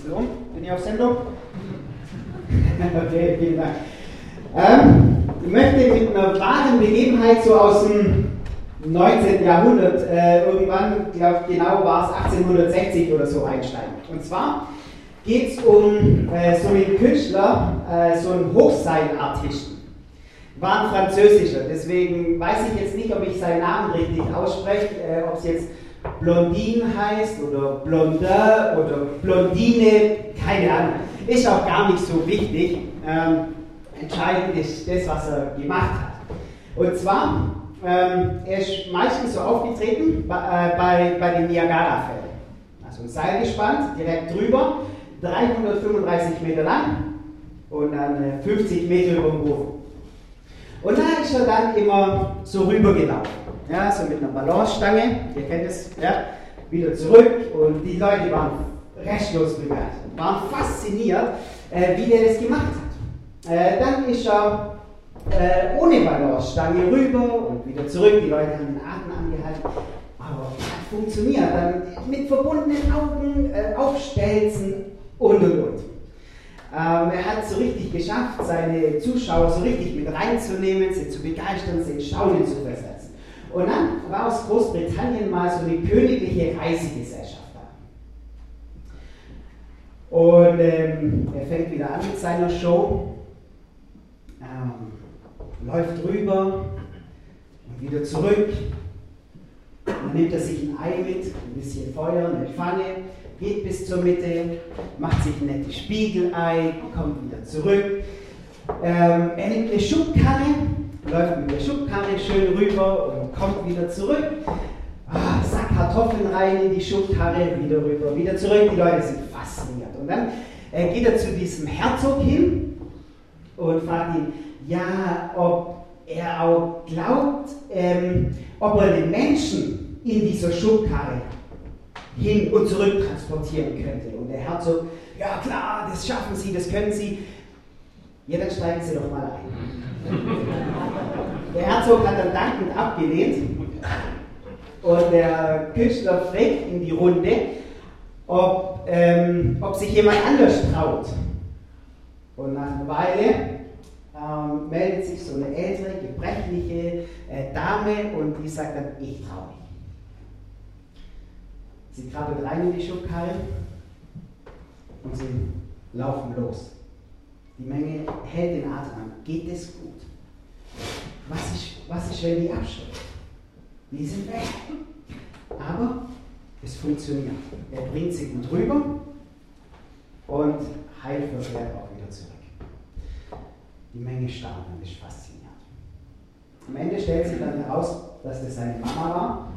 bisschen um. Bin ich auf Sendung? okay, vielen Dank. Ähm, ich möchte mit einer wahren Begebenheit so aus dem 19. Jahrhundert, äh, irgendwann, glaube genau war es 1860 oder so einsteigen. Und zwar geht es um äh, so einen Künstler, äh, so einen Hochseilartisten. War ein französischer, deswegen weiß ich jetzt nicht, ob ich seinen Namen richtig ausspreche, äh, ob es jetzt Blondine heißt oder Blondin oder Blondine, keine Ahnung. Ist auch gar nicht so wichtig. Ähm, entscheidend ist das, was er gemacht hat. Und zwar, ähm, er ist meistens so aufgetreten bei, äh, bei, bei den Niagara-Fällen. Also ein Seil gespannt, direkt drüber, 335 Meter lang und dann 50 Meter über dem Boden. Und da ist er dann immer so rübergelaufen. Ja, so mit einer Balancestange, ihr kennt es, ja, wieder zurück und die Leute waren restlos begeistert, waren fasziniert, äh, wie der das gemacht hat. Äh, dann ist er äh, ohne Balancestange rüber und wieder zurück, die Leute haben den Atem angehalten, aber hat funktioniert. Dann mit verbundenen Augen äh, aufstelzen und und und. Ähm, er hat es so richtig geschafft, seine Zuschauer so richtig mit reinzunehmen, sie zu begeistern, sie in Staunen zu versetzen. Und dann war aus Großbritannien mal so eine königliche Reisegesellschaft da. Und ähm, er fängt wieder an mit seiner Show, ähm, läuft rüber und wieder zurück. Dann nimmt er sich ein Ei mit, ein bisschen Feuer, eine Pfanne, geht bis zur Mitte, macht sich ein nettes Spiegelei, kommt wieder zurück. Ähm, er nimmt eine Schubkarre, läuft mit der Schubkarre schön rüber und kommt wieder zurück. Ah, Sack Kartoffeln rein in die Schubkarre, wieder rüber, wieder zurück. Die Leute sind fasziniert. Und dann äh, geht er zu diesem Herzog hin und fragt ihn, ja, ob er auch glaubt, ähm, ob er den Menschen in dieser Schubkarre hin und zurück transportieren könnte. Und der Herzog, ja klar, das schaffen Sie, das können Sie. Ja, dann steigen Sie doch mal ein. Der Herzog hat dann dankend abgelehnt und der Künstler fragt in die Runde, ob, ähm, ob sich jemand anders traut. Und nach einer Weile ähm, meldet sich so eine ältere, gebrechliche äh, Dame und die sagt dann, ich traue mich. Sie krabbelt rein in die Schubkarre und sie laufen los. Die Menge hält den Atem an. Geht es gut? Was ist, was ist wenn die abschreiben? Die sind weg. Aber es funktioniert. Er bringt sie gut rüber und heilverkehrt auch wieder zurück. Die Menge staunt und ist fasziniert. Am Ende stellt sich dann heraus, dass das seine Mama war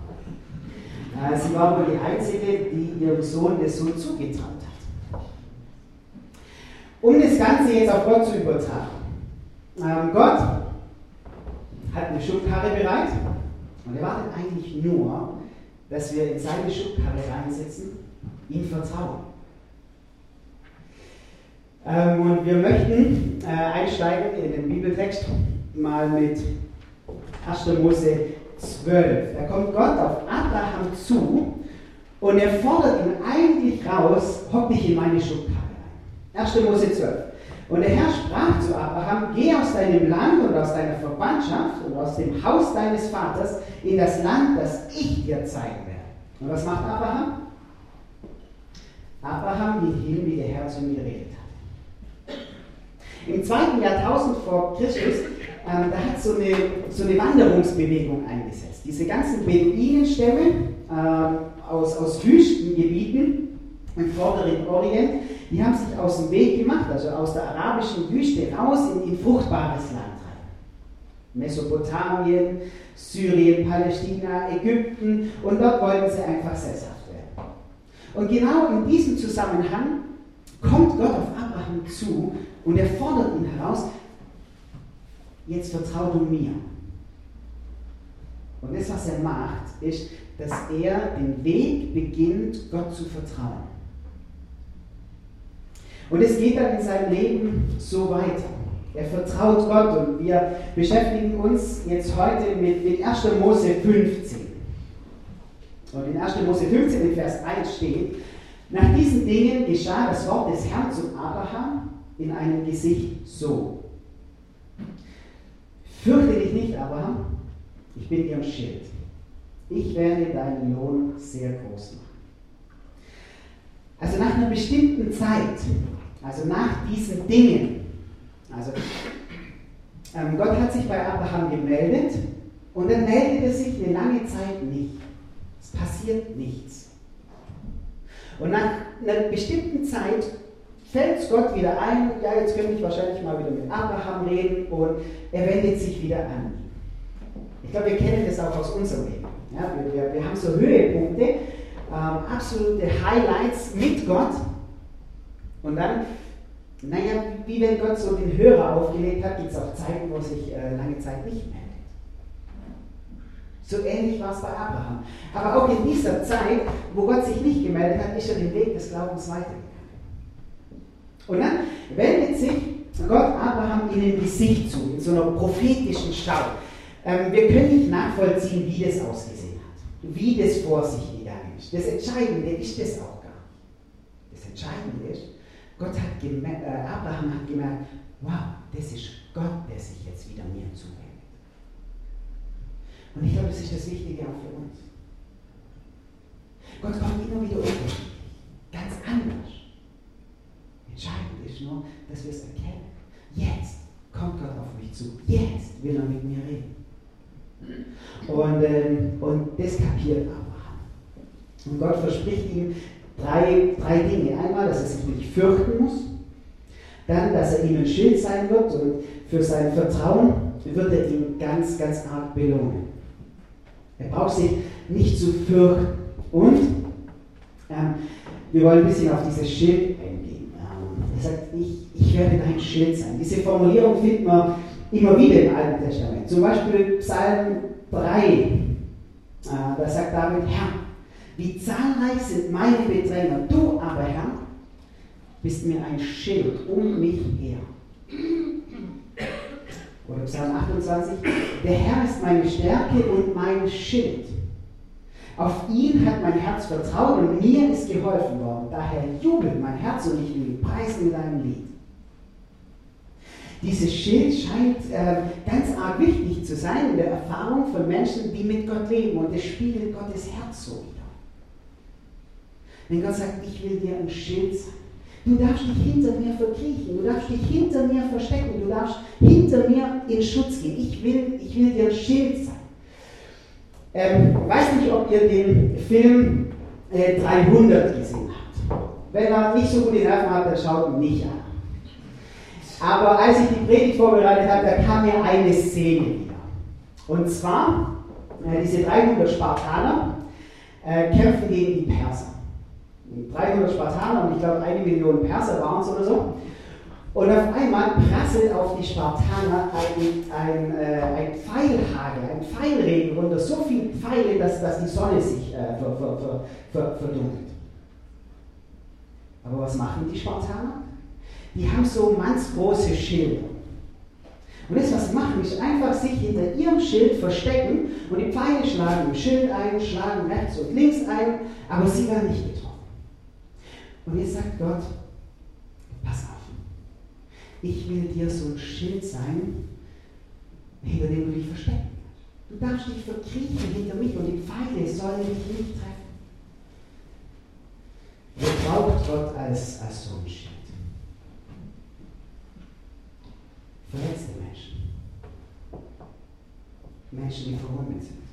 äh, sie war wohl die Einzige, die ihrem Sohn das so zugetraut. Um das Ganze jetzt auf Gott zu übertragen. Ähm, Gott hat eine Schubkarre bereit und er wartet eigentlich nur, dass wir in seine Schubkarre reinsetzen, ihm vertrauen. Ähm, und wir möchten äh, einsteigen in den Bibeltext mal mit 1. Mose 12. Da kommt Gott auf Abraham zu und er fordert ihn eigentlich raus, hock dich in meine Schubkarre. 1. Mose 12. Und der Herr sprach zu Abraham, geh aus deinem Land und aus deiner Verwandtschaft und aus dem Haus deines Vaters in das Land, das ich dir zeigen werde. Und was macht Abraham? Abraham geht hin, wie der Herr zu mir redet hat. Im zweiten Jahrtausend vor Christus ähm, da hat so eine, so eine Wanderungsbewegung eingesetzt. Diese ganzen Beduinenstämme ähm, aus, aus Wüstengebieten im vorderen Orient, die haben sich aus dem Weg gemacht, also aus der arabischen Wüste raus in, in fruchtbares Land rein. Mesopotamien, Syrien, Palästina, Ägypten und dort wollten sie einfach sesshaft werden. Und genau in diesem Zusammenhang kommt Gott auf Abraham zu und er fordert ihn heraus, jetzt vertrau du mir. Und das, was er macht, ist, dass er den Weg beginnt, Gott zu vertrauen. Und es geht dann in seinem Leben so weiter. Er vertraut Gott und wir beschäftigen uns jetzt heute mit, mit 1. Mose 15. Und in 1. Mose 15 in Vers 1 steht, Nach diesen Dingen geschah das Wort des Herrn zu Abraham in einem Gesicht so. Fürchte dich nicht, Abraham, ich bin dir ein Schild. Ich werde deinen Lohn sehr groß machen. Also nach einer bestimmten Zeit, also nach diesen Dingen, also ähm, Gott hat sich bei Abraham gemeldet und dann meldet er sich eine lange Zeit nicht. Es passiert nichts. Und nach einer bestimmten Zeit fällt Gott wieder ein, ja, jetzt könnte ich wahrscheinlich mal wieder mit Abraham reden und er wendet sich wieder an. Ich glaube, wir kennen das auch aus unserem Leben. Ja, wir, wir, wir haben so Höhepunkte, ähm, absolute Highlights mit Gott und dann, naja, wie wenn Gott so den Hörer aufgelegt hat, gibt es auch Zeiten, wo sich äh, lange Zeit nicht meldet. So ähnlich war es bei Abraham. Aber auch in dieser Zeit, wo Gott sich nicht gemeldet hat, ist er den Weg des Glaubens weitergegangen. Und dann wendet sich Gott Abraham in ein Gesicht zu, in so einer prophetischen Schau. Ähm, wir können nicht nachvollziehen, wie das ausgesehen hat, wie das vor sich gegangen ist. Das Entscheidende ist das auch gar nicht. Das Entscheidende ist, Gott hat gemerkt, äh, Abraham hat gemerkt, wow, das ist Gott, der sich jetzt wieder mir zuwendet. Und ich glaube, das ist das Wichtige auch für uns. Gott kommt immer wieder unterschiedlich, ganz anders. Entscheidend ist nur, dass wir es erkennen. Jetzt kommt Gott auf mich zu. Jetzt will er mit mir reden. Und, ähm, und das kapiert Abraham. Und Gott verspricht ihm drei, drei Dinge. Einmal, dass er sich nicht fürchten muss. Dann, dass er ihm ein Schild sein wird und für sein Vertrauen wird er ihn ganz, ganz arg belohnen. Er braucht sich nicht zu fürchten. Und ähm, wir wollen ein bisschen auf dieses Schild eingehen. Ähm, er sagt, ich, ich werde dein Schild sein. Diese Formulierung findet man immer wieder im Alten Testament. Zum Beispiel Psalm 3. Äh, da sagt David, Herr, wie zahlreich sind meine Bedränger. Du aber, Herr, bist mir ein Schild um mich her. Oder Psalm 28, der Herr ist meine Stärke und mein Schild. Auf ihn hat mein Herz vertraut und mir ist geholfen worden. Daher jubelt mein Herz und ich will preisen in deinem Lied. Dieses Schild scheint äh, ganz arg wichtig zu sein in der Erfahrung von Menschen, die mit Gott leben. Und es spiegelt Gottes Herz so wieder. Wenn Gott sagt, ich will dir ein Schild sein, Du darfst dich hinter mir verkriechen, du darfst dich hinter mir verstecken, du darfst hinter mir in Schutz gehen. Ich will, ich will dir ein Schild sein. Ähm, weiß nicht, ob ihr den Film äh, 300 gesehen habt. Wenn er nicht so gute Nerven hat, dann schaut ihn nicht an. Aber als ich die Predigt vorbereitet habe, da kam mir eine Szene wieder. Und zwar, äh, diese 300 Spartaner äh, kämpfen gegen die Perser. 300 Spartaner und ich glaube eine Million Perser waren es oder so. Und auf einmal prasselt auf die Spartaner ein, ein, äh, ein Pfeilhagel, ein Pfeilregen runter, so viele Pfeile, dass, dass die Sonne sich äh, ver, ver, ver, ver, verdunkelt. Aber was machen die Spartaner? Die haben so mannsgroße Schilde. Und das, was machen, ist einfach sich hinter ihrem Schild verstecken und die Pfeile schlagen im Schild ein, schlagen rechts und links ein, aber sie werden nicht getroffen. Und jetzt sagt Gott, pass auf, ich will dir so ein Schild sein, hinter dem du dich verstecken kannst. Du darfst dich verkriechen hinter mich und die Pfeile sollen dich nicht treffen. Wer braucht Gott als, als so ein Schild? Verletzte Menschen. Menschen, die verwundet sind.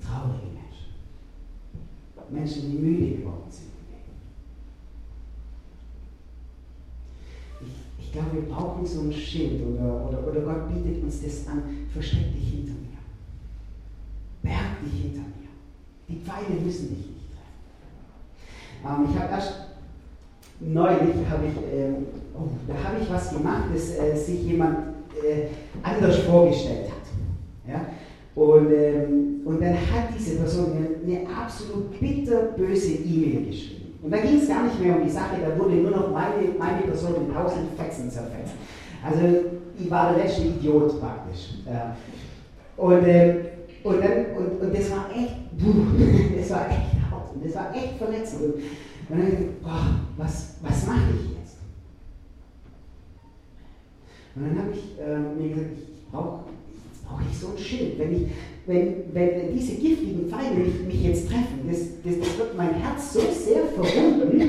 Traurige Menschen. Menschen, die müde geworden sind. Glaube, wir brauchen so ein Schild oder, oder, oder Gott bietet uns das an, versteck dich hinter mir. Berg dich hinter mir. Die Pfeile müssen dich nicht treffen. Ähm, ich habe erst neulich, habe ich, ähm, oh, da habe ich was gemacht, das äh, sich jemand äh, anders vorgestellt hat. Ja? Und, ähm, und dann hat diese Person eine, eine absolut bitterböse E-Mail geschrieben. Und da ging es gar nicht mehr um die Sache, da wurde nur noch meine, meine Person in tausend Fetzen zerfetzt. Also ich war der letzte Idiot praktisch. Und, äh, und, dann, und, und das war echt, das war echt hart. Und Das war echt verletzend. Und dann habe ich gedacht, boah, was, was mache ich jetzt? Und dann habe ich äh, mir gesagt, ich brauche brauch ich so ein Schild. Wenn, ich, wenn, wenn diese giftigen Pfeile mich, jetzt treffen, das, das, das, wird mein Herz so sehr verwunden,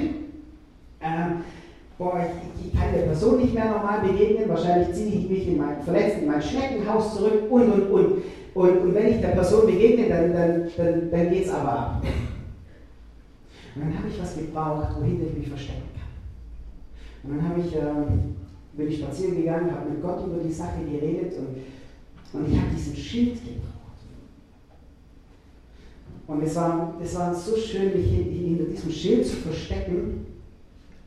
äh, boah, ich, ich, kann der Person nicht mehr normal begegnen, wahrscheinlich ziehe ich mich in mein, verletzt in mein Schneckenhaus zurück und, und, und. Und, und wenn ich der Person begegne, dann, dann, dann, dann geht es aber ab. Und dann habe ich was gebraucht, wohinter ich mich verstecken kann. Und dann habe ich, ähm, bin ich spazieren gegangen, habe mit Gott über die Sache geredet und, und ich habe diesen Schild gebraucht. Und es war, es war so schön, mich hinter diesem Schild zu verstecken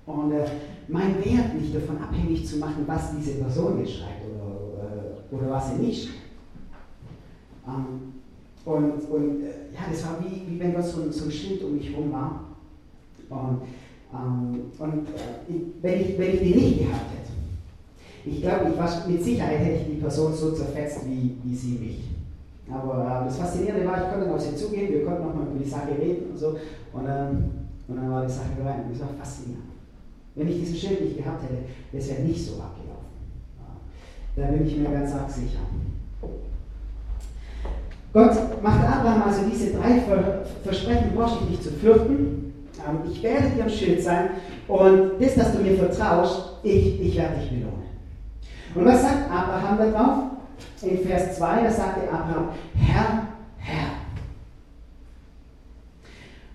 und äh, mein Wert nicht davon abhängig zu machen, was diese Person jetzt schreibt oder, äh, oder was sie nicht schreibt. Ähm, und, und äh, ja, das war wie, wie wenn Gott so, so ein Schild um mich herum war. Und, ähm, und äh, wenn, ich, wenn ich den nicht gehabt hätte, ich glaube, ich mit Sicherheit hätte ich die Person so zerfetzt wie, wie sie mich. Aber äh, das Faszinierende war, ich konnte auf sie zugehen, wir konnten nochmal über die Sache reden und so. Und, ähm, und dann war die Sache bereit. Und das war faszinierend. Wenn ich diesen Schild nicht gehabt hätte, wäre nicht so abgelaufen. Ja. Da bin ich mir ganz arg sicher. Gott macht Abraham also diese drei Versprechen, brauchst dich nicht zu fürchten. Ähm, ich werde dir ein Schild sein und das, dass du mir vertraust, ich, ich werde dich belohnen. Und was sagt Abraham darauf? In Vers 2, da sagte Abraham, Herr, Herr.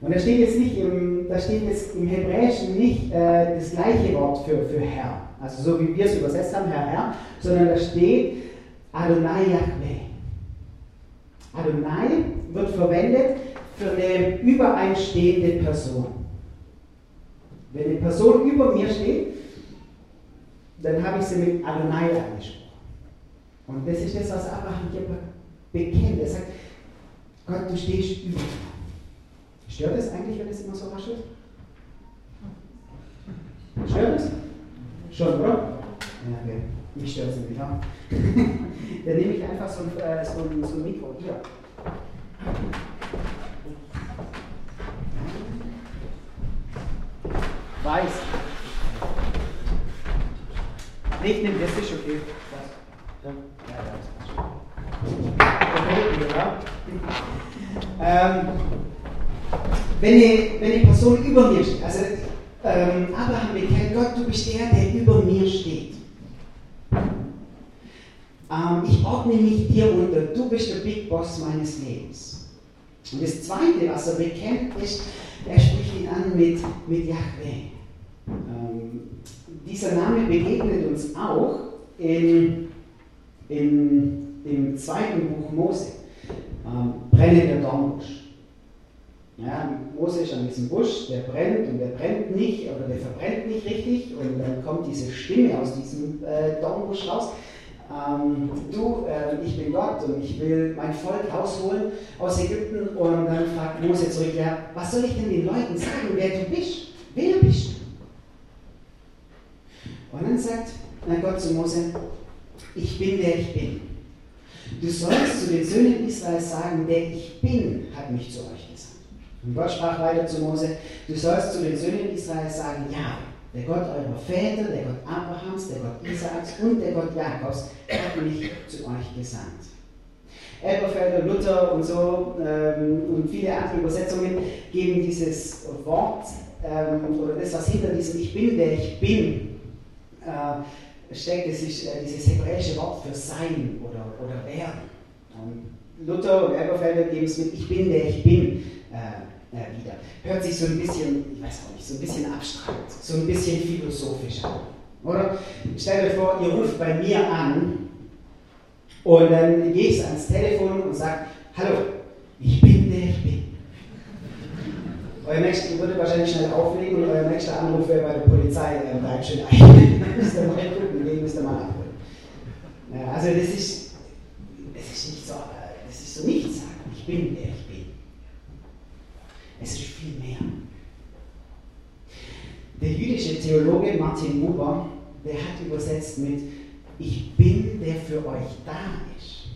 Und da steht jetzt nicht im, da steht jetzt im Hebräischen nicht äh, das gleiche Wort für, für Herr, also so wie wir es übersetzt haben, Herr, Herr, sondern da steht Adonai Yahweh. Adonai wird verwendet für eine übereinstehende Person. Wenn eine Person über mir steht, dann habe ich sie mit Adonai angesprochen. Und das ist das, was Abraham hier bekennt. Er sagt, Gott, du stehst über. Stört es eigentlich, wenn es immer so raschelt? Stört es? Schon, oder? Ja, okay. Mich stört es nämlich auch. Dann nehme ich einfach so ein, äh, so ein, so ein Mikro. Hier. Weiß. Nicht nimm, das ist okay. Ja, ja, ähm, wenn, eine, wenn eine Person über mir steht, also ähm, Abraham bekennt, Gott, du bist der, der über mir steht. Ähm, ich ordne mich dir unter, du bist der Big Boss meines Lebens. Und das Zweite, was er bekennt, ist, er spricht ihn an mit, mit Yahweh. Ähm, dieser Name begegnet uns auch in, in, im zweiten Buch Mose, ähm, brennender Dornbusch. Ja, Mose ist an diesem Busch, der brennt und der brennt nicht oder der verbrennt nicht richtig und dann kommt diese Stimme aus diesem äh, Dornbusch raus ähm, du, äh, ich bin Gott und ich will mein Volk rausholen aus Ägypten. Und dann fragt Mose zurück, ja, was soll ich denn den Leuten sagen, wer du bist? Wer bist du? Und dann sagt Gott zu Mose, ich bin der ich bin. Du sollst zu den Söhnen Israels sagen, der ich bin, hat mich zu euch gesandt. Und Gott sprach weiter zu Mose, du sollst zu den Söhnen Israels sagen, ja, der Gott eurer Väter, der Gott Abrahams, der Gott Isaaks und der Gott Jakobs hat mich zu euch gesandt. Elberfelder, Luther und so ähm, und viele andere Übersetzungen geben dieses Wort ähm, oder das, was hinter diesem Ich bin, der ich bin, äh, steckt, das ist äh, dieses hebräische Wort für sein oder, oder werden. Und Luther und Elberfelder geben es mit Ich bin, der ich bin. Äh, äh, wieder. Hört sich so ein bisschen, ich weiß auch nicht, so ein bisschen abstrakt, so ein bisschen philosophisch an. Oder? Stellt euch vor, ihr ruft bei mir an und dann gehe ich ans Telefon und sage, hallo, ich bin der ich bin. Euer nächster, würde wahrscheinlich schnell auflegen und euer nächster Anruf wäre bei der Polizei, äh, bleibt schön ein. Müsst ihr mal abholen. Ja, also das ist, das ist nicht so, das ist so nichts sagen, ich bin der ich bin. Es ist viel mehr. Der jüdische Theologe Martin Buber, der hat übersetzt mit Ich bin, der für euch da ist.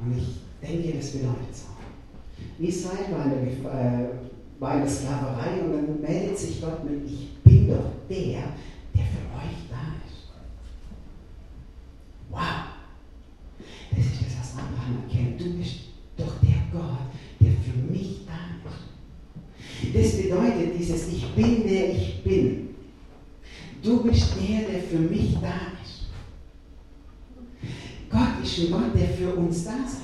Und ich denke, das bedeutet es auch. Israel war in, der, äh, war in der Sklaverei und dann meldet sich Gott mit, ich bin doch der, Das bedeutet dieses Ich bin, der ich bin. Du bist der, der für mich da ist. Gott ist ein Gott, der für uns da ist.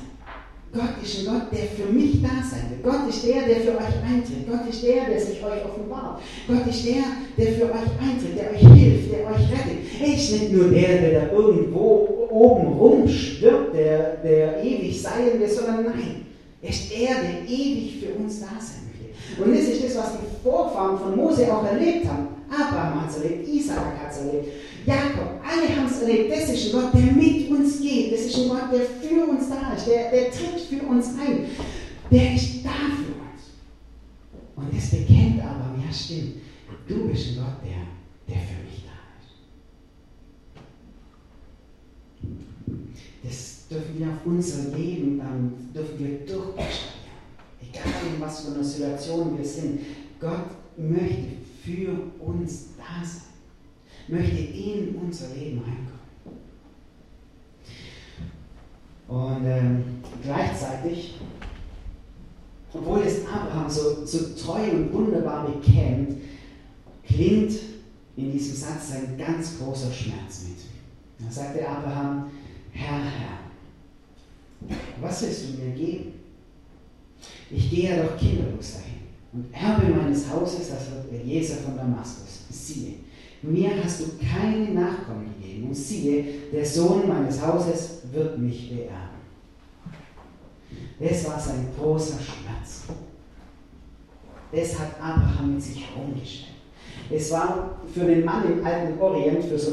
Gott ist ein Gott, der für mich da sein will. Gott ist der, der für euch eintritt. Gott ist der, der sich euch offenbart. Gott ist der, der für euch eintritt, der euch hilft, der euch rettet. Er ist nicht nur der, der da irgendwo oben rumschwirrt, der, der ewig sein will, sondern nein, er ist der, der ewig für uns da sein. Und das ist das, was die Vorfahren von Mose auch erlebt haben. Abraham hat es erlebt, Isaac hat es erlebt, Jakob, alle haben es erlebt. Das ist ein Gott, der mit uns geht. Das ist ein Gott, der für uns da ist. Der, der tritt für uns ein. Der ist da für uns. Und das bekennt aber, ja stimmt, du bist ein Gott, der, der für mich da ist. Das dürfen wir auf unser Leben, ähm, dürfen wir durchsteuern. In was für einer Situation wir sind. Gott möchte für uns da sein möchte in unser Leben reinkommen. Und ähm, gleichzeitig, obwohl es Abraham so, so treu und wunderbar bekennt, klingt in diesem Satz ein ganz großer Schmerz mit. Da sagte Abraham, Herr, Herr, was willst du mir geben? Ich gehe ja doch kinderlos dahin. Und Erbe meines Hauses, das wird Eliezer von Damaskus. Siehe, mir hast du keine Nachkommen gegeben. Und siehe, der Sohn meines Hauses wird mich beerben. Das war sein großer Schmerz. Das hat Abraham mit sich rumgestellt. Es war für den Mann im alten Orient, für so,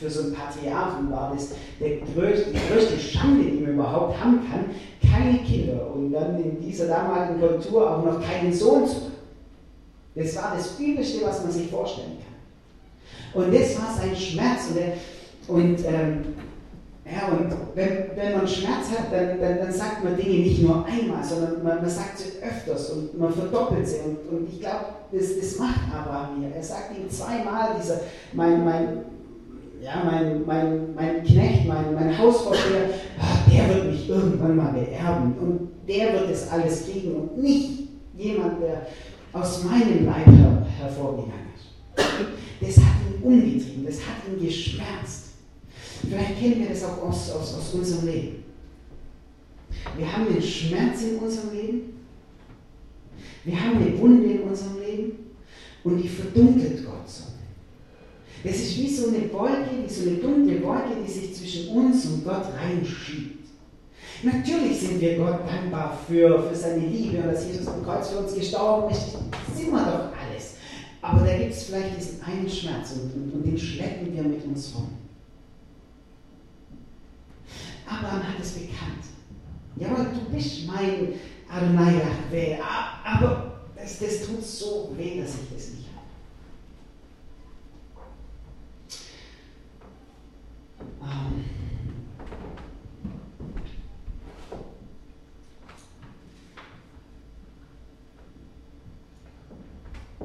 für so einen Patriarchen war das der größte, die größte Schande, die man überhaupt haben kann, keine Kinder und dann in dieser damaligen Kultur auch noch keinen Sohn zu haben. Das war das Übelste, was man sich vorstellen kann. Und das war sein Schmerz. Und, und, ähm, ja, und wenn, wenn man Schmerz hat, dann, dann, dann, sagt man Dinge nicht nur einmal, sondern man, man sagt sie öfters und man verdoppelt sie. Und, und ich glaube, das, das macht Abraham hier. Er sagt ihm zweimal, dieser, mein, mein, ja, mein, mein, mein Knecht, mein, mein Hausvorsteher, der wird mich irgendwann mal beerben und der wird das alles kriegen und nicht jemand, der aus meinem Leib her hervorgegangen ist. Das hat ihn umgetrieben, das hat ihn geschmerzt. Vielleicht kennen wir das auch aus, aus, aus unserem Leben. Wir haben den Schmerz in unserem Leben, wir haben eine Wunde in unserem Leben und die verdunkelt Gott so. Das ist wie so eine Wolke, wie so eine dunkle Wolke, die sich zwischen uns und Gott reinschiebt. Natürlich sind wir Gott dankbar für, für seine Liebe und dass Jesus am Kreuz für uns gestorben ist. Das sind wir doch alles. Aber da gibt es vielleicht diesen einen Schmerz und, und, und den schleppen wir mit uns rum. Abraham hat es bekannt. Jawohl, du bist mein Adonai Yahweh, aber das, das tut so weh, dass ich das nicht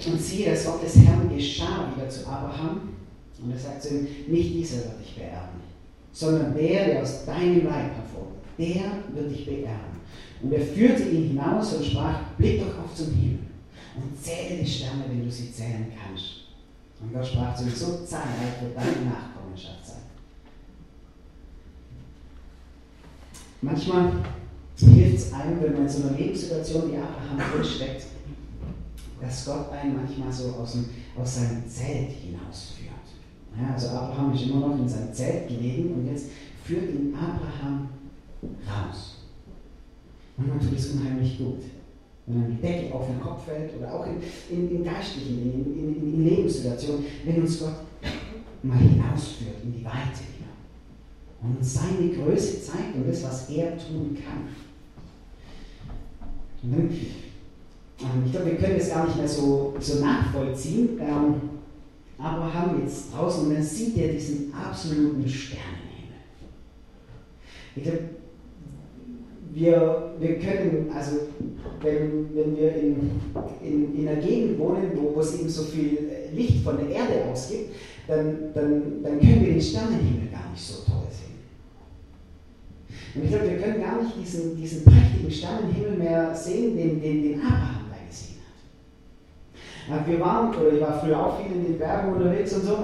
Und siehe, das Wort des Herrn geschah wieder zu Abraham. Und er sagt zu ihm, nicht dieser wird dich beerben, sondern der, der aus deinem Leib hervorgeht, der wird dich beerben. Und er führte ihn hinaus und sprach, blick doch auf zum Himmel und zähle die Sterne, wenn du sie zählen kannst. Und Gott sprach zu ihm, so zahlreich wird deine Nachkommenschaft sein. Manchmal hilft es einem, wenn man in so einer Lebenssituation wie Abraham drinsteckt, dass Gott einen manchmal so aus, dem, aus seinem Zelt hinausführt. Ja, also Abraham ist immer noch in seinem Zelt gelegen und jetzt führt ihn Abraham raus. Und man tut es unheimlich gut. Wenn dann die Decke auf den Kopf fällt oder auch in, in, in geistlichen, in, in, in Lebenssituationen, wenn uns Gott mal hinausführt in die Weite wieder und uns seine Größe zeigt und das, was er tun kann. Und dann ich glaube, wir können das gar nicht mehr so, so nachvollziehen. Ähm, Abraham jetzt draußen und dann sieht er diesen absoluten Sternenhimmel. Ich glaube, wir, wir können, also wenn, wenn wir in, in, in einer Gegend wohnen, wo, wo es eben so viel Licht von der Erde aus gibt, dann, dann, dann können wir den Sternenhimmel gar nicht so toll sehen. Und ich glaube, wir können gar nicht diesen, diesen prächtigen Sternenhimmel mehr sehen, den, den, den Abraham. Wir waren, oder ich war früher auch viel in den Bergen unterwegs und so.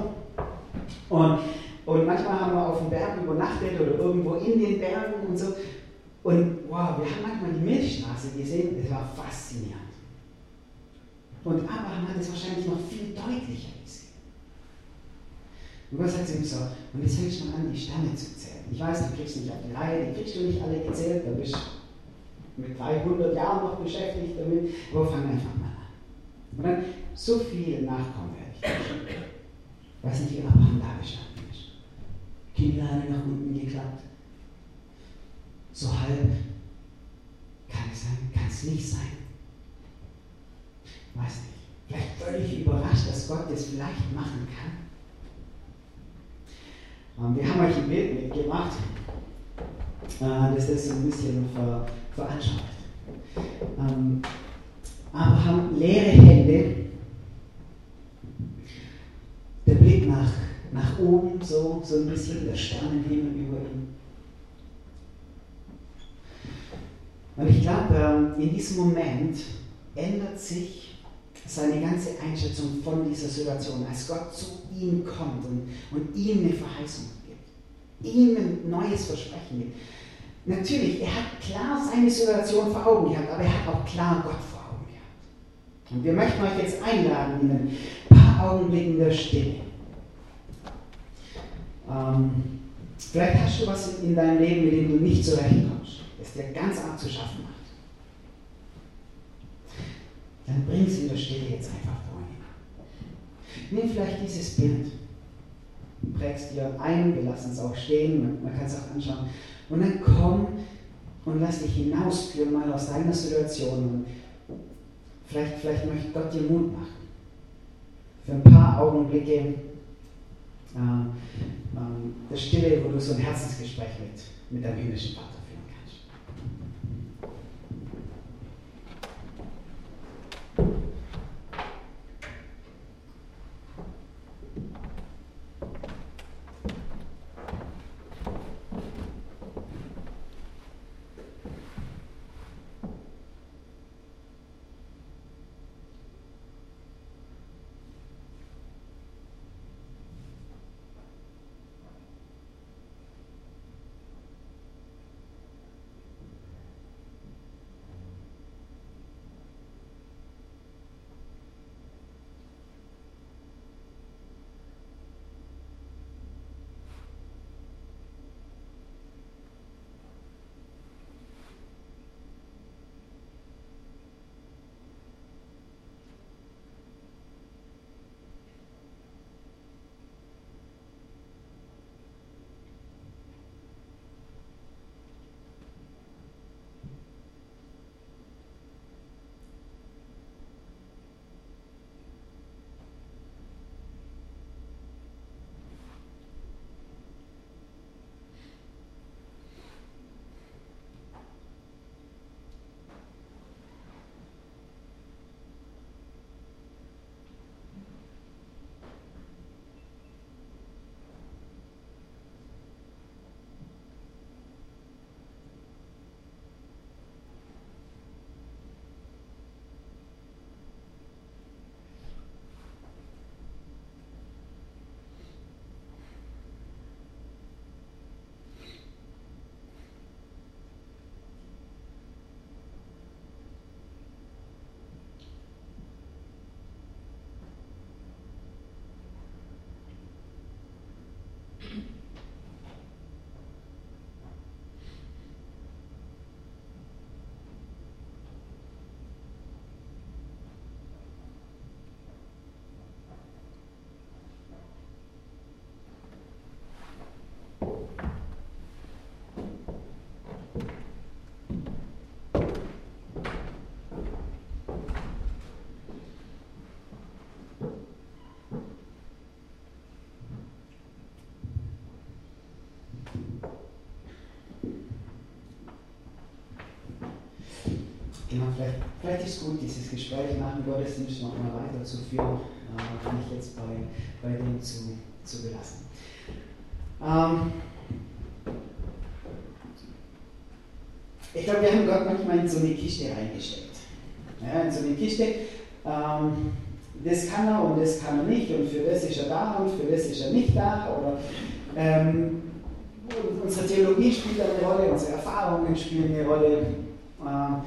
Und, und manchmal haben wir auf dem Berg übernachtet oder irgendwo in den Bergen und so. Und wow, wir haben manchmal die Milchstraße gesehen, das war faszinierend. Und Abraham hat es wahrscheinlich noch viel deutlicher gesehen. Und Gott sagt zu ihm so, und jetzt fängst du an, die Sterne zu zählen. Ich weiß, du kriegst nicht auf die Reihe, die kriegst du nicht alle gezählt, da bist du mit 300 Jahren noch beschäftigt damit, aber fang einfach mal an. Und dann, so viele Nachkommen werde ich dir Weiß nicht, wie Abraham da gestanden ist. Kinnlade nach unten geklappt. So halb. Kann es sein? Kann es nicht sein? Weiß nicht. Vielleicht völlig überrascht, dass Gott das vielleicht machen kann. Ähm, wir haben euch ein Bild mitgebracht, äh, das das ein bisschen ver, veranschaulicht. Ähm, Abraham leere Hände, der Blick nach, nach oben, so, so ein bisschen der Sternenhimmel über ihm. Und ich glaube, ähm, in diesem Moment ändert sich seine ganze Einschätzung von dieser Situation, als Gott zu ihm kommt und, und ihm eine Verheißung gibt, ihm ein neues Versprechen gibt. Natürlich, er hat klar seine Situation vor Augen gehabt, aber er hat auch klar Gott vor. Und wir möchten euch jetzt einladen in ein paar Augenblicken der Stille. Ähm, vielleicht hast du was in deinem Leben, mit dem du nicht zurechtkommst, das dir ganz arg zu schaffen macht dann bring es in der Stille jetzt einfach vorhin. Nimm vielleicht dieses Bild, prägst dir ein, wir lassen es auch stehen, man, man kann es auch anschauen. Und dann komm und lass dich hinausführen mal aus deiner Situation. Vielleicht, vielleicht möchte Gott dir Mut machen. Für ein paar Augenblicke äh, äh, der Stille, wo du so ein Herzensgespräch mit, mit deinem himmlischen Vater Genau, vielleicht, vielleicht ist es gut, dieses Gespräch nach dem Gottesdienst noch mal weiterzuführen, äh, kann ich jetzt bei, bei dem zu, zu belassen. Ähm, ich glaube, wir haben Gott manchmal in so eine Kiste reingesteckt. Ja, in so eine Kiste, ähm, das kann er und das kann er nicht und für das ist er da und für das ist er nicht da. Oder ähm, unsere Theologie spielt eine Rolle, unsere Erfahrungen spielen eine Rolle. Ähm,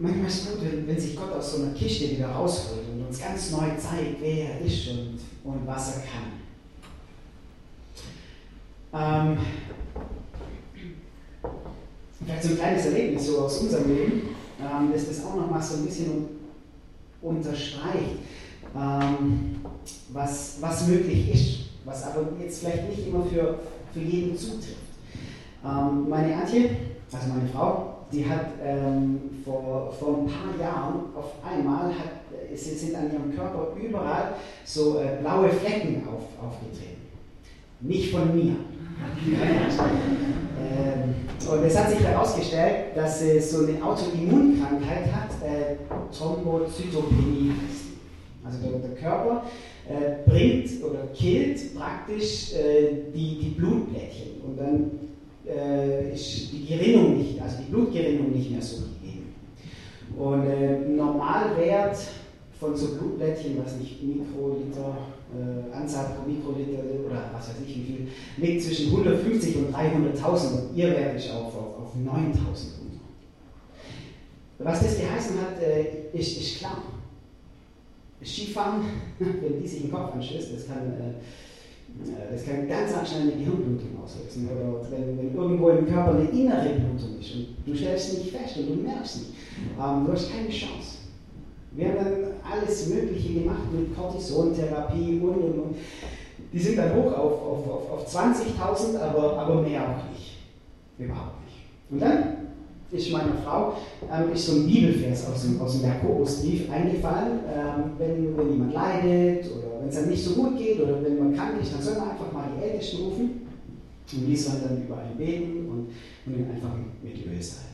manchmal ist es gut, wenn, wenn, sich Gott aus so einer Kiste wieder rausholt und uns ganz neu zeigt, wer er ist und, und was er kann. Ähm, vielleicht so ein kleines Erlebnis so aus unserem Leben, ähm, das das auch noch mal so ein bisschen unterstreicht, ähm, was, was möglich ist, was aber jetzt vielleicht nicht immer für, für jeden zutrifft. Ähm, meine Antje, also meine Frau, die hat ähm, vor, vor ein paar Jahren auf einmal, hat, sie sind an ihrem Körper überall so äh, blaue Flecken auf, aufgetreten. Nicht von mir. ähm, und es hat sich herausgestellt, dass sie so eine Autoimmunkrankheit hat, äh, Thrombozytopenie Also der, der Körper äh, bringt oder killt praktisch äh, die, die Blutblättchen und dann äh, ist die Gerinnung nicht, also die Blutgerinnung nicht mehr so gegeben. Und äh, Normalwert von so Blutblättchen, was nicht Mikroliter, äh, Anzahl pro Mikroliter oder was weiß ich wie viel, liegt zwischen 150 und 300.000 und ihr Wert ist auf, auf, auf 9.000 runter. Was das geheißen hat, äh, ist, ist klar. Skifahren, wenn die sich den Kopf anstößt, das kann, äh, das kann ganz schnell eine Gehirnblutung auslösen. Oder wenn, wenn, irgendwo im Körper eine innere Blutung ist und du stellst nicht fest und du merkst nicht, ähm, du hast keine Chance. Wir haben dann alles Mögliche gemacht mit Cortisontherapie und und und. Die sind dann hoch auf, auf, auf, auf 20.000, aber, aber mehr auch nicht. Überhaupt nicht. Und dann ist meiner Frau ähm, ist so ein Bibelvers aus dem, aus dem Jakobusbrief eingefallen. Ähm, wenn, wenn jemand leidet oder wenn es einem nicht so gut geht oder wenn man krank ist, dann soll man einfach mal die Ältesten rufen und die sollen dann über einen beten und, und ihn einfach mit halten.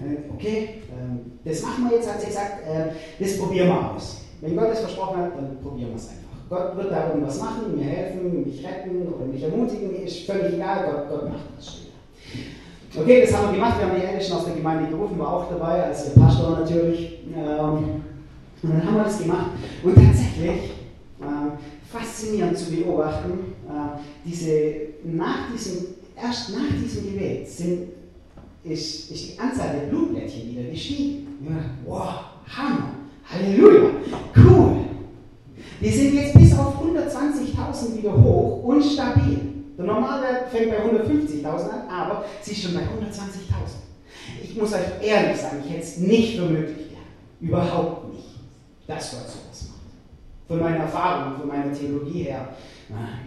Äh, okay, ähm, das machen wir jetzt, hat sie gesagt, äh, das probieren wir aus. Wenn Gott es versprochen hat, dann probieren wir es einfach. Gott wird da irgendwas machen, mir helfen, mich retten oder mich ermutigen, ist völlig egal, Gott, Gott macht das schon. Okay, das haben wir gemacht, wir haben die Ältesten aus der Gemeinde gerufen, war auch dabei, als der Pastor natürlich. Ähm, und dann haben wir das gemacht. Und tatsächlich, faszinierend zu beobachten, äh, diese, nach diesem, erst nach diesem Gebet sind ist, ist die Anzahl der Blutblättchen wieder gestiegen. wow, Hammer, Halleluja, cool. Die sind jetzt bis auf 120.000 wieder hoch und stabil. Der Normalwert fängt bei 150.000 an, aber sie ist schon bei 120.000. Ich muss euch ehrlich sagen, ich hätte es nicht für möglich gehalten. Überhaupt nicht, dass Gott sowas macht. Von meiner Erfahrung, von meiner Theologie her.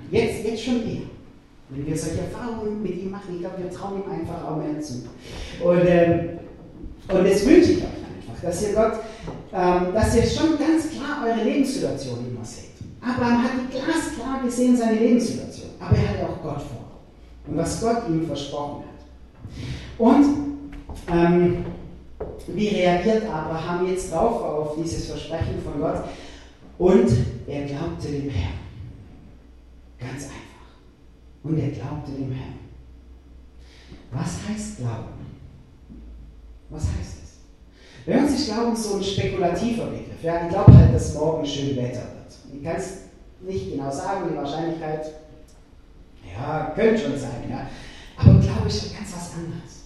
Jetzt, jetzt schon eher. Wenn wir solche Erfahrungen mit ihm machen, ich glaube, wir trauen ihm einfach auch mehr zu. Und, ähm, und das wünsche ich euch einfach, dass ihr Gott, ähm, dass ihr schon ganz klar eure Lebenssituation immer seht. Abraham hat glasklar gesehen seine Lebenssituation, aber er hatte auch Gott vor und was Gott ihm versprochen hat. Und ähm, wie reagiert Abraham jetzt drauf auf dieses Versprechen von Gott? Und er glaubte dem Herrn. Ganz einfach und er glaubte dem Herrn. Was heißt Glauben? Was heißt es? Bei uns ist Glauben so ein spekulativer Begriff. Ja, ich glaube halt, dass morgen schön Wetter wird. Ich kann es nicht genau sagen, die Wahrscheinlichkeit, ja, könnte schon sein, ja. Aber Glaube ist halt ganz was anderes.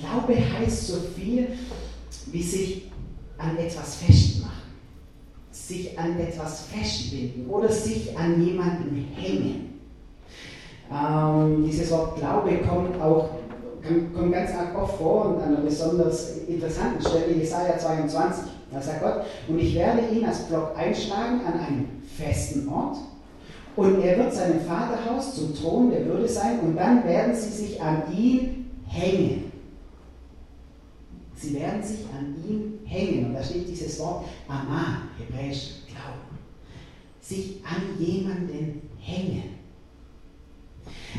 Glaube heißt so viel, wie sich an etwas festmachen, sich an etwas festbinden oder sich an jemanden hängen. Ähm, dieses Wort Glaube kommt auch kommt ganz oft vor und an einer besonders interessanten Stelle, Jesaja 22. Da sagt Gott, und ich werde ihn als Block einschlagen an einem festen Ort und er wird seinem Vaterhaus zum Thron der Würde sein und dann werden sie sich an ihn hängen. Sie werden sich an ihn hängen. Und da steht dieses Wort Aman, hebräisch Glauben. Sich an jemanden hängen.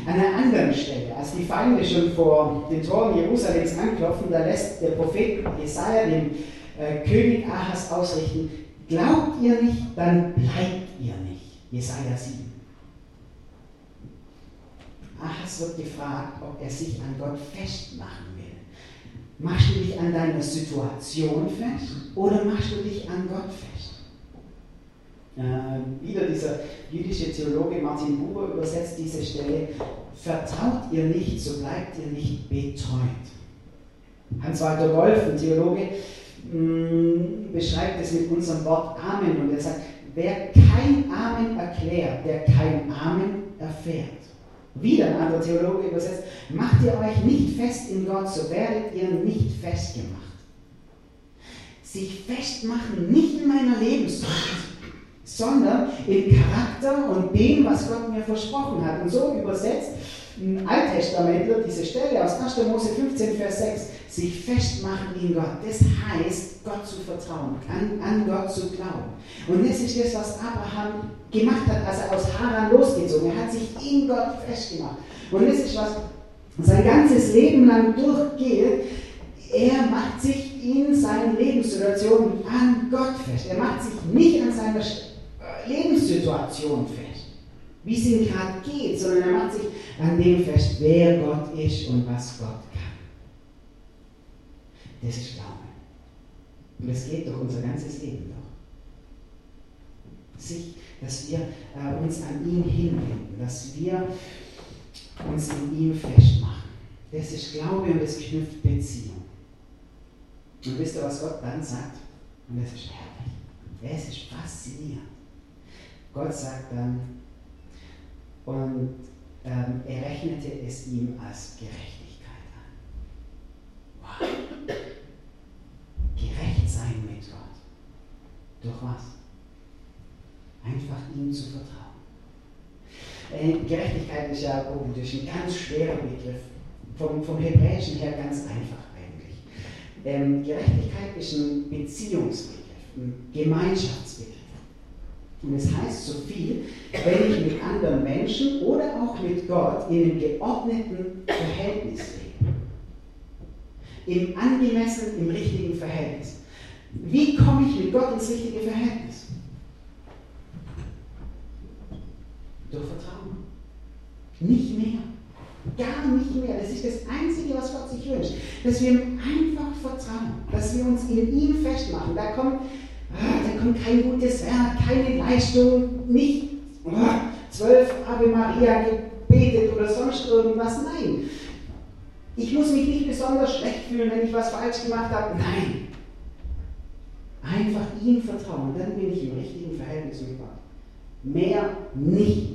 An einer anderen Stelle, als die Feinde schon vor den Toren Jerusalems anklopfen, da lässt der Prophet Jesaja dem äh, König Ahas ausrichten: Glaubt ihr nicht, dann bleibt ihr nicht. Jesaja 7. Ahas wird gefragt, ob er sich an Gott festmachen will. Machst du dich an deiner Situation fest oder machst du dich an Gott fest? Äh, wieder dieser jüdische Theologe Martin Buber übersetzt diese Stelle, vertraut ihr nicht, so bleibt ihr nicht betreut. Hans-Walter Wolf, ein Theologe, mh, mm, beschreibt es mit unserem Wort Amen und er sagt, wer kein Amen erklärt, der kein Amen erfährt. Wieder ein anderer Theologe übersetzt, macht ihr euch nicht fest in Gott, so werdet ihr nicht festgemacht. Sich festmachen nicht in meiner Lebenszeit, sondern im Charakter und dem, was Gott mir versprochen hat. Und so übersetzt ein Alttestamentler diese Stelle aus 1. Mose 15, Vers 6, sich festmachen in Gott. Das heißt, Gott zu vertrauen, an, an Gott zu glauben. Und das ist das, was Abraham gemacht hat, als er aus Haran losgezogen Er hat sich in Gott festgemacht. Und das ist, was sein ganzes Leben lang durchgeht. Er macht sich in seinen Lebenssituationen an Gott fest. Er macht sich nicht an seiner Lebenssituation fest, wie es ihm gerade geht, sondern er macht sich an dem fest, wer Gott ist und was Gott kann. Das ist Glaube. Und das geht durch unser ganzes Leben durch. Sich, dass wir äh, uns an ihn hinwenden, dass wir uns in ihm festmachen. Das ist Glaube und das knüpft Beziehung. Und wisst ihr, was Gott dann sagt? Und das ist herrlich. Es ist faszinierend. Gott sagt dann, und ähm, er rechnete es ihm als an. Wow. Gerecht sein mit Gott. Durch was? Einfach ihm zu vertrauen. Äh, Gerechtigkeit ist ja ist ein ganz schwerer Begriff. Vom, vom Hebräischen her ganz einfach eigentlich. Ähm, Gerechtigkeit ist ein Beziehungsbegriff, ein Gemeinschaftsbegriff. Und es heißt so viel, wenn ich mit anderen Menschen oder auch mit Gott in einem geordneten Verhältnis lebe. Im angemessenen, im richtigen Verhältnis. Wie komme ich mit Gott ins richtige Verhältnis? Durch Vertrauen. Nicht mehr. Gar nicht mehr. Das ist das Einzige, was Gott sich wünscht. Dass wir ihm einfach vertrauen. Dass wir uns in ihm festmachen. Da kommt ah, da kommt kein gutes Werk, keine Leistung, nicht oh, zwölf Ave Maria gebetet oder sonst irgendwas. Nein. Ich muss mich nicht besonders schlecht fühlen, wenn ich was falsch gemacht habe. Nein. Einfach ihm vertrauen, dann bin ich im richtigen Verhältnis mit Gott. Mehr nicht.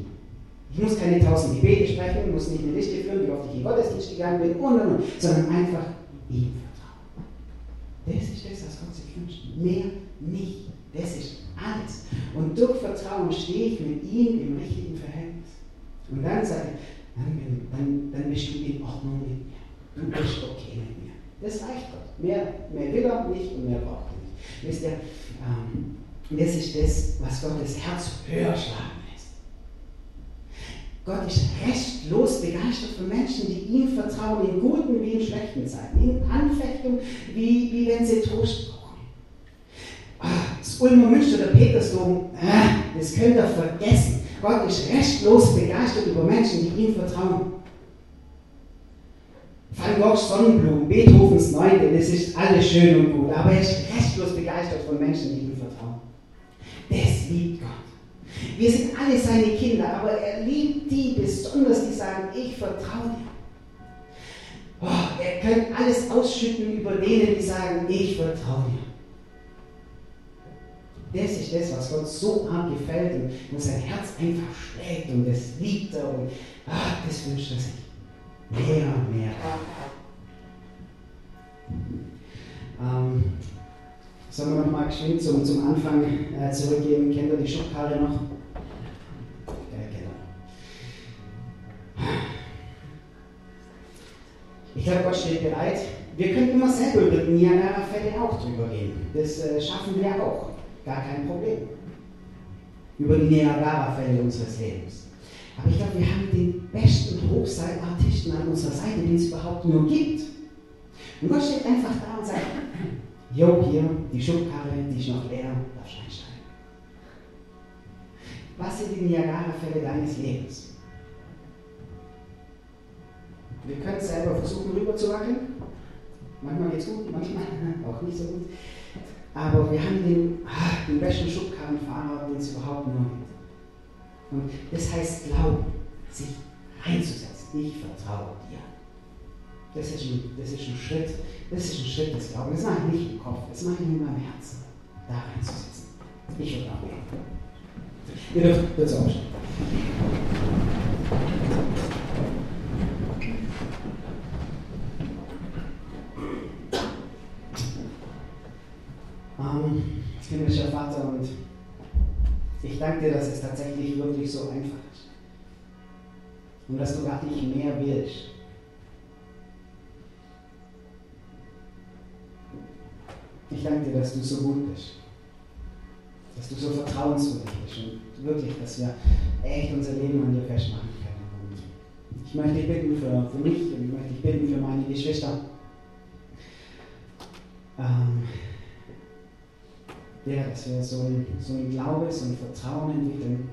Ich muss keine tausend Gebete sprechen, muss nicht eine Liste führen, wie oft ich in Gottesdienst gegangen bin und und und, sondern einfach ihm vertrauen. Das ist das, was Gott sich wünscht. Mehr nicht. Das ist alles. Und durch Vertrauen stehe ich mit ihm im richtigen Verhältnis. Und dann sage ich, dann, dann, dann bist du in Ordnung mit mir. Du bist okay mit mir. Das reicht Gott. Mehr, mehr will er nicht und mehr braucht er nicht. Wisst ihr, ähm, das ist das, was Gottes Herz höher schlagen lässt. Gott ist restlos begeistert von Menschen, die ihm vertrauen, in guten wie in schlechten Zeiten, in Anfechtung, wie, wie wenn sie Trost brauchen. Das Ulmer Münster, der Petersdom, äh, das könnt ihr vergessen. Gott ist restlos begeistert über Menschen, die ihm vertrauen. Van Goghs Sonnenblumen, Beethovens Neunte, das ist alles schön und gut, aber er ist restlos begeistert von Menschen, die ihm vertrauen. Das liebt Gott. Wir sind alle seine Kinder, aber er liebt die besonders, die sagen, ich vertraue dir. Oh, er kann alles ausschütten über denen, die sagen, ich vertraue dir. Das ist das, was Gott so arg gefällt und wo sein Herz einfach schlägt und das liebt er und ach, das wünscht er sich. Mehr und mehr. Ähm, sollen wir nochmal geschwind zum, zum Anfang äh, zurückgeben? Kennt ihr die Schubkarre noch? Genau. Ich glaube, Gott steht bereit. Wir können immer selber über die Niagara-Fälle auch drüber gehen. Das äh, schaffen wir auch. Gar kein Problem. Über die Niagara-Fälle unseres Lebens. Aber ich glaube, wir haben den besten Hochseilartisten an unserer Seite, den es überhaupt nur gibt. Und Gott steht einfach da und sagt, Jo, hier, die Schubkarre, die ist noch leer, darfst einsteigen. Was sind die Niagara-Fälle deines Lebens? Wir können selber versuchen, rüber zu wackeln. Manchmal geht es gut, manchmal auch nicht so gut. Aber wir haben den, ah, den besten Schubkarrenfahrer, den es überhaupt nur gibt. Und das heißt Glauben, sich einzusetzen. Ich vertraue dir. Das ist, ein, das ist ein Schritt, das ist ein Schritt des Glaubens. Das mache ich nicht im Kopf, das mache ich in meinem Herzen, da reinzusetzen. Ich auch beten. Ihr dürft kurz aufstehen. Ähm, himmlischer Vater, und ich danke dir, dass es tatsächlich wirklich so einfach ist. Und dass du gar nicht mehr willst. Ich danke dir, dass du so gut bist. Dass du so vertrauenswürdig bist und wirklich, dass wir echt unser Leben an dir festmachen können. Und ich möchte dich bitten für, für mich und ich möchte dich bitten für meine Geschwister. Ähm, ja, dass wir so ein, so ein Glaube, so ein Vertrauen entwickeln,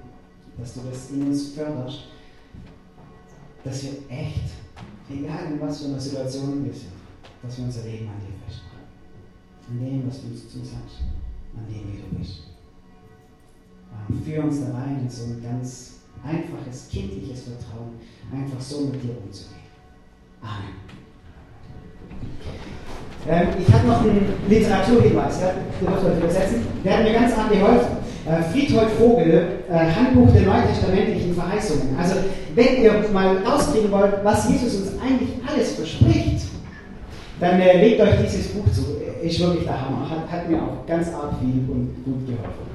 dass du das in uns förderst, dass wir echt, egal in was für einer Situation wir sind, dass wir unser Leben an dir festmachen. An dem, was du uns zusagst, an dem, wie du bist. Führ uns da rein in so ein ganz einfaches, kindliches Vertrauen, einfach so mit dir umzugehen. Amen. Ähm, ich habe noch einen Literaturhinweis, ja? ihr dürft euch übersetzen. Der hat mir ganz arg geholfen. Äh, Friedhold Vogel, äh, Handbuch der neutestamentlichen Verheißungen. Also, wenn ihr mal rauskriegen wollt, was Jesus uns eigentlich alles verspricht, dann äh, legt euch dieses Buch zu. Ist wirklich der Hammer. Hat, hat mir auch ganz arg viel und gut geholfen.